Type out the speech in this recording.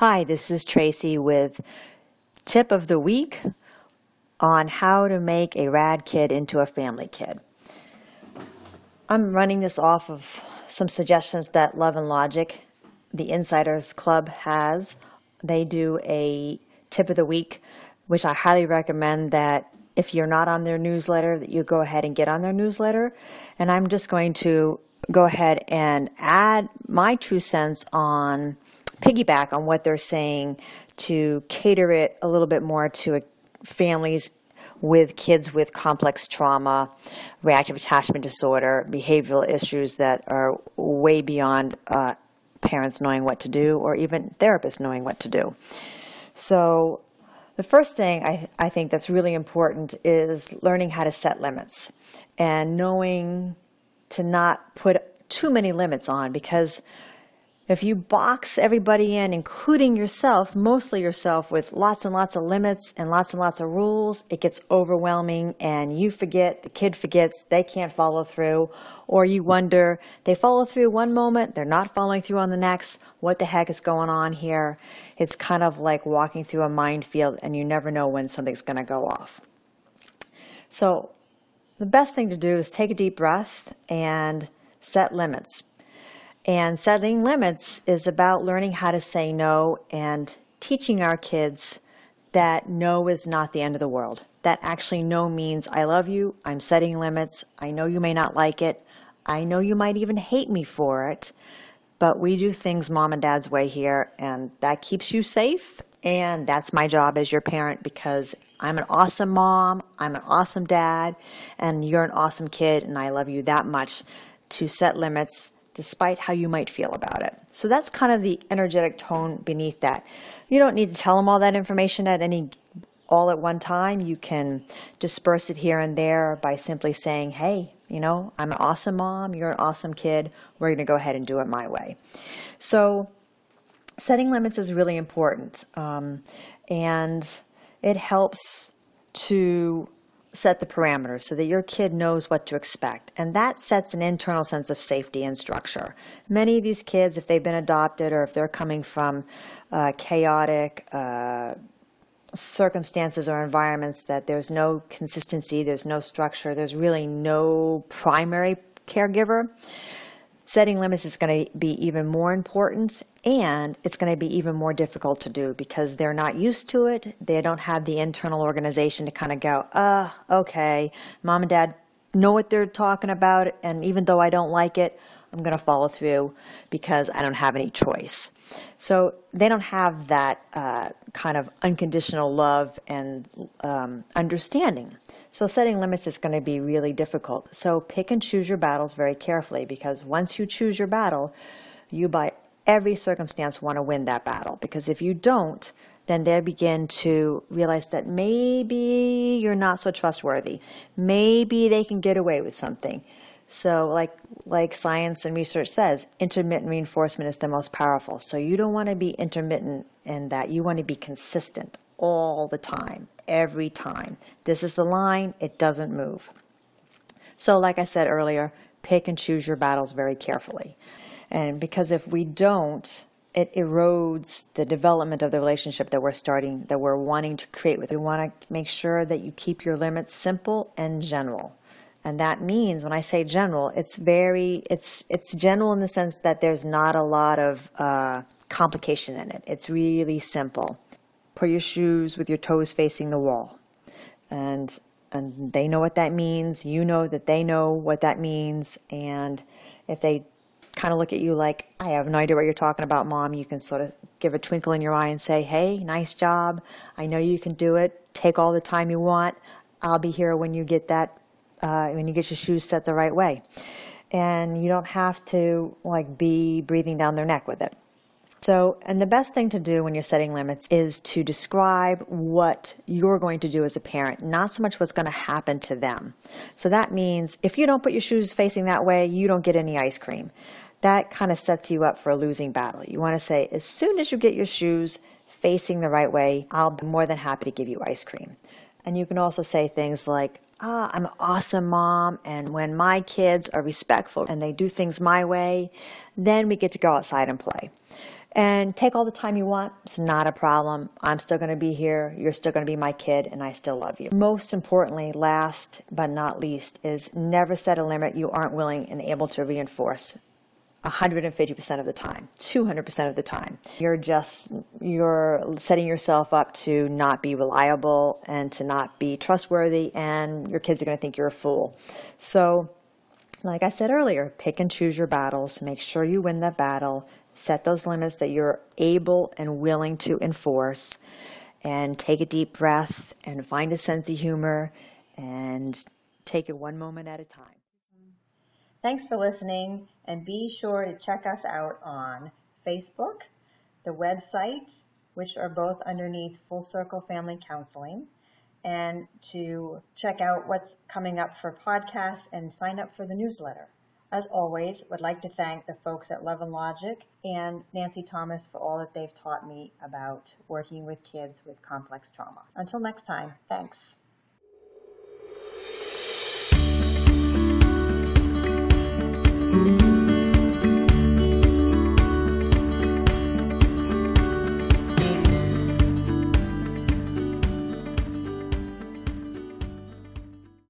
Hi, this is Tracy with tip of the week on how to make a RAD kid into a family kid. I'm running this off of some suggestions that Love and Logic, the Insiders Club, has. They do a tip of the week, which I highly recommend that if you're not on their newsletter, that you go ahead and get on their newsletter. And I'm just going to go ahead and add my two cents on piggyback on what they're saying to cater it a little bit more to families with kids with complex trauma, reactive attachment disorder, behavioral issues that are way beyond uh, parents knowing what to do or even therapists knowing what to do. So, the first thing I, I think that's really important is learning how to set limits and knowing to not put too many limits on because if you box everybody in, including yourself, mostly yourself, with lots and lots of limits and lots and lots of rules, it gets overwhelming and you forget, the kid forgets, they can't follow through, or you wonder, they follow through one moment, they're not following through on the next, what the heck is going on here? It's kind of like walking through a minefield and you never know when something's going to go off. So, the best thing to do is take a deep breath and set limits and setting limits is about learning how to say no and teaching our kids that no is not the end of the world. That actually no means I love you, I'm setting limits, I know you may not like it, I know you might even hate me for it, but we do things mom and dad's way here, and that keeps you safe. And that's my job as your parent because I'm an awesome mom, I'm an awesome dad, and you're an awesome kid, and I love you that much to set limits despite how you might feel about it. So that's kind of the energetic tone beneath that. You don't need to tell them all that information at any all at one time. You can disperse it here and there by simply saying, "Hey, you know, I'm an awesome mom, you're an awesome kid. We're going to go ahead and do it my way." So setting limits is really important. Um, and it helps to set the parameters so that your kid knows what to expect. And that sets an internal sense of safety and structure. Many of these kids, if they've been adopted or if they're coming from uh, chaotic, uh, circumstances or environments that there's no consistency, there's no structure, there's really no primary caregiver, setting limits is going to be even more important and it's going to be even more difficult to do because they're not used to it. They don't have the internal organization to kind of go, uh, okay, mom and dad know what they're talking about, and even though I don't like it, I'm going to follow through because I don't have any choice. So they don't have that uh, kind of unconditional love and um, understanding. So setting limits is going to be really difficult. So pick and choose your battles very carefully because once you choose your battle, you by every circumstance want to win that battle. Because if you don't, then they begin to realize that maybe you're not so trustworthy. Maybe they can get away with something. So, like like science and research says, intermittent reinforcement is the most powerful. So you don't want to be intermittent in that. You want to be consistent all the time, every time. This is the line, it doesn't move. So, like I said earlier, pick and choose your battles very carefully. And because if we don't, it erodes the development of the relationship that we're starting, that we're wanting to create with. We want to make sure that you keep your limits simple and general. And that means when I say general, it's very it's it's general in the sense that there's not a lot of uh, complication in it. It's really simple. Put your shoes with your toes facing the wall, and and they know what that means. You know that they know what that means, and if they kind of look at you like, I have no idea what you're talking about, mom, you can sort of give a twinkle in your eye and say, Hey, nice job. I know you can do it. Take all the time you want. I'll be here when you get that uh, when you get your shoes set the right way. And you don't have to like be breathing down their neck with it. So, and the best thing to do when you're setting limits is to describe what you're going to do as a parent, not so much what's going to happen to them. So that means if you don't put your shoes facing that way, you don't get any ice cream. That kind of sets you up for a losing battle. You want to say, as soon as you get your shoes facing the right way, I'll be more than happy to give you ice cream. And you can also say things like, ah, I'm an awesome mom, and when my kids are respectful and they do things my way, then we get to go outside and play. and take all the time you want. It's not a problem. I'm still to be here. You're still to be my kid, and I still love you. Most importantly, last but not least, is never set a limit you aren't willing and able to reinforce. 150% of the time, 200% of the time. You're just, you're setting yourself up to not be reliable and to not be trustworthy, and your kids are going to think you're a fool. So, like I said earlier, pick and choose your battles. Make sure you win that battle. Set those limits that you're able and willing to enforce. And take a deep breath and find a sense of humor and take it one moment at a time. Thanks for listening, and be sure to check us out on Facebook, the website, which are both underneath Full Circle Family Counseling, and to check out what's coming up for podcasts and sign up for the newsletter. As always, would like to thank the folks at Love and Logic and Nancy Thomas for all that they've taught me about working with kids with complex trauma. Until next time, thanks.